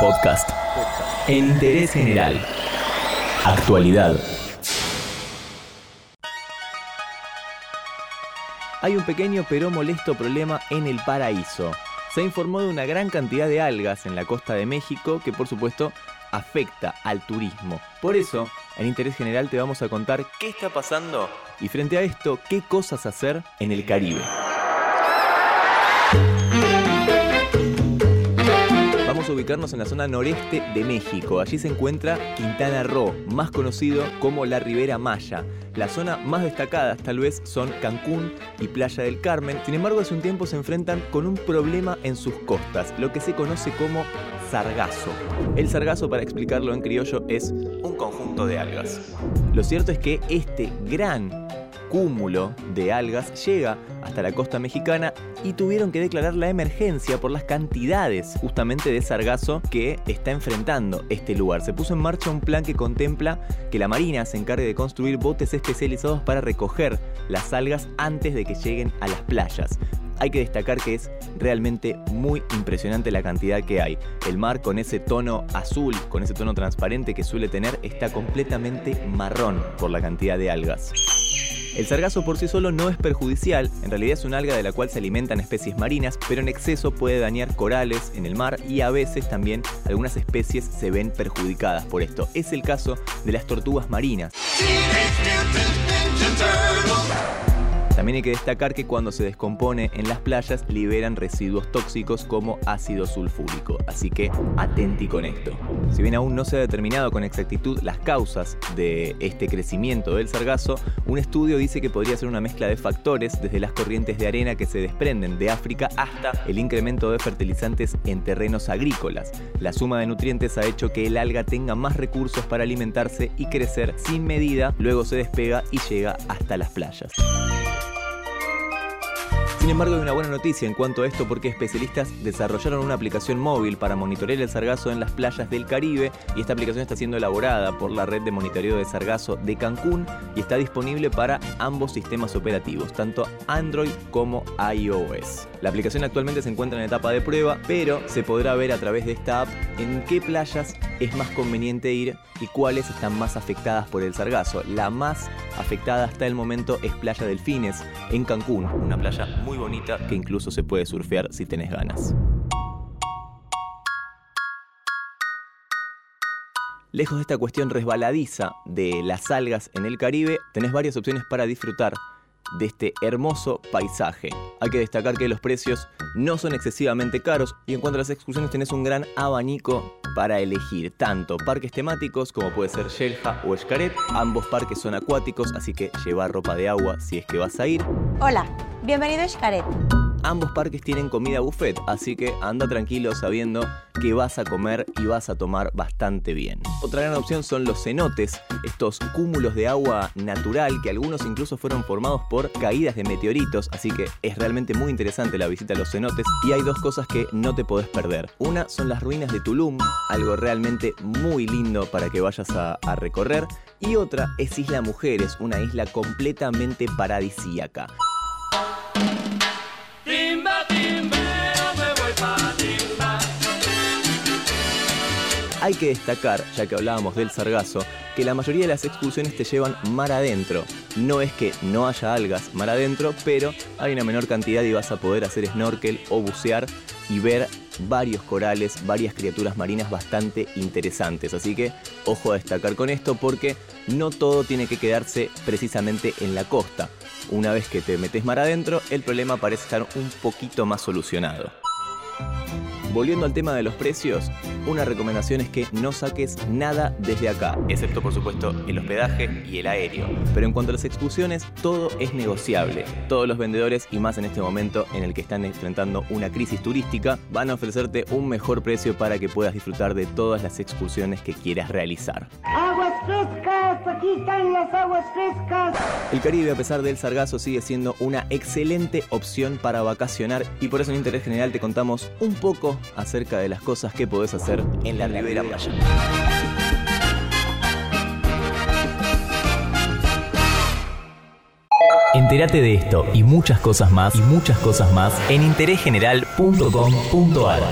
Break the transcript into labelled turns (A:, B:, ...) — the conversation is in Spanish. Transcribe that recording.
A: Podcast. En interés general. Actualidad. Hay un pequeño pero molesto problema en el paraíso. Se informó de una gran cantidad de algas en la costa de México que por supuesto afecta al turismo. Por eso, en Interés General te vamos a contar qué está pasando y frente a esto, qué cosas hacer en el Caribe. En la zona noreste de México. Allí se encuentra Quintana Roo, más conocido como la Ribera Maya. La zona más destacada tal vez son Cancún y Playa del Carmen. Sin embargo, hace un tiempo se enfrentan con un problema en sus costas, lo que se conoce como sargazo. El sargazo, para explicarlo en criollo, es un conjunto de algas. Lo cierto es que este gran cúmulo de algas llega hasta la costa mexicana y tuvieron que declarar la emergencia por las cantidades justamente de sargazo que está enfrentando este lugar. Se puso en marcha un plan que contempla que la Marina se encargue de construir botes especializados para recoger las algas antes de que lleguen a las playas. Hay que destacar que es realmente muy impresionante la cantidad que hay. El mar con ese tono azul, con ese tono transparente que suele tener, está completamente marrón por la cantidad de algas. El sargazo por sí solo no es perjudicial, en realidad es un alga de la cual se alimentan especies marinas, pero en exceso puede dañar corales en el mar y a veces también algunas especies se ven perjudicadas por esto. Es el caso de las tortugas marinas. También hay que destacar que cuando se descompone en las playas liberan residuos tóxicos como ácido sulfúrico, así que atenti con esto. Si bien aún no se ha determinado con exactitud las causas de este crecimiento del sargazo, un estudio dice que podría ser una mezcla de factores desde las corrientes de arena que se desprenden de África hasta el incremento de fertilizantes en terrenos agrícolas. La suma de nutrientes ha hecho que el alga tenga más recursos para alimentarse y crecer sin medida, luego se despega y llega hasta las playas. Sin embargo, hay una buena noticia en cuanto a esto porque especialistas desarrollaron una aplicación móvil para monitorear el sargazo en las playas del Caribe y esta aplicación está siendo elaborada por la red de monitoreo de sargazo de Cancún y está disponible para ambos sistemas operativos, tanto Android como iOS. La aplicación actualmente se encuentra en etapa de prueba, pero se podrá ver a través de esta app en qué playas es más conveniente ir y cuáles están más afectadas por el sargazo. La más afectada hasta el momento es Playa Delfines, en Cancún, una playa muy bonita que incluso se puede surfear si tenés ganas. Lejos de esta cuestión resbaladiza de las algas en el Caribe, tenés varias opciones para disfrutar de este hermoso paisaje. Hay que destacar que los precios no son excesivamente caros y en cuanto a las excursiones tenés un gran abanico para elegir, tanto parques temáticos como puede ser Shelja o Xcaret. Ambos parques son acuáticos, así que lleva ropa de agua si es que vas a ir.
B: Hola, bienvenido a Xcaret.
A: Ambos parques tienen comida buffet, así que anda tranquilo sabiendo que vas a comer y vas a tomar bastante bien. Otra gran opción son los cenotes, estos cúmulos de agua natural que algunos incluso fueron formados por caídas de meteoritos, así que es realmente muy interesante la visita a los cenotes y hay dos cosas que no te podés perder. Una son las ruinas de Tulum, algo realmente muy lindo para que vayas a, a recorrer, y otra es Isla Mujeres, una isla completamente paradisíaca. Hay que destacar, ya que hablábamos del sargazo, que la mayoría de las excursiones te llevan mar adentro. No es que no haya algas mar adentro, pero hay una menor cantidad y vas a poder hacer snorkel o bucear y ver varios corales, varias criaturas marinas bastante interesantes. Así que ojo a destacar con esto porque no todo tiene que quedarse precisamente en la costa. Una vez que te metes mar adentro, el problema parece estar un poquito más solucionado. Volviendo al tema de los precios, una recomendación es que no saques nada desde acá, excepto por supuesto el hospedaje y el aéreo. Pero en cuanto a las excursiones, todo es negociable. Todos los vendedores, y más en este momento en el que están enfrentando una crisis turística, van a ofrecerte un mejor precio para que puedas disfrutar de todas las excursiones que quieras realizar.
C: ¡Aguas frescas! ¡Aquí están las aguas frescas!
A: El Caribe, a pesar del sargazo, sigue siendo una excelente opción para vacacionar y por eso en Interés General te contamos un poco acerca de las cosas que podés hacer en la Ribera Maya. Entérate de esto y muchas cosas más y muchas cosas más en interésgeneral.com.ar.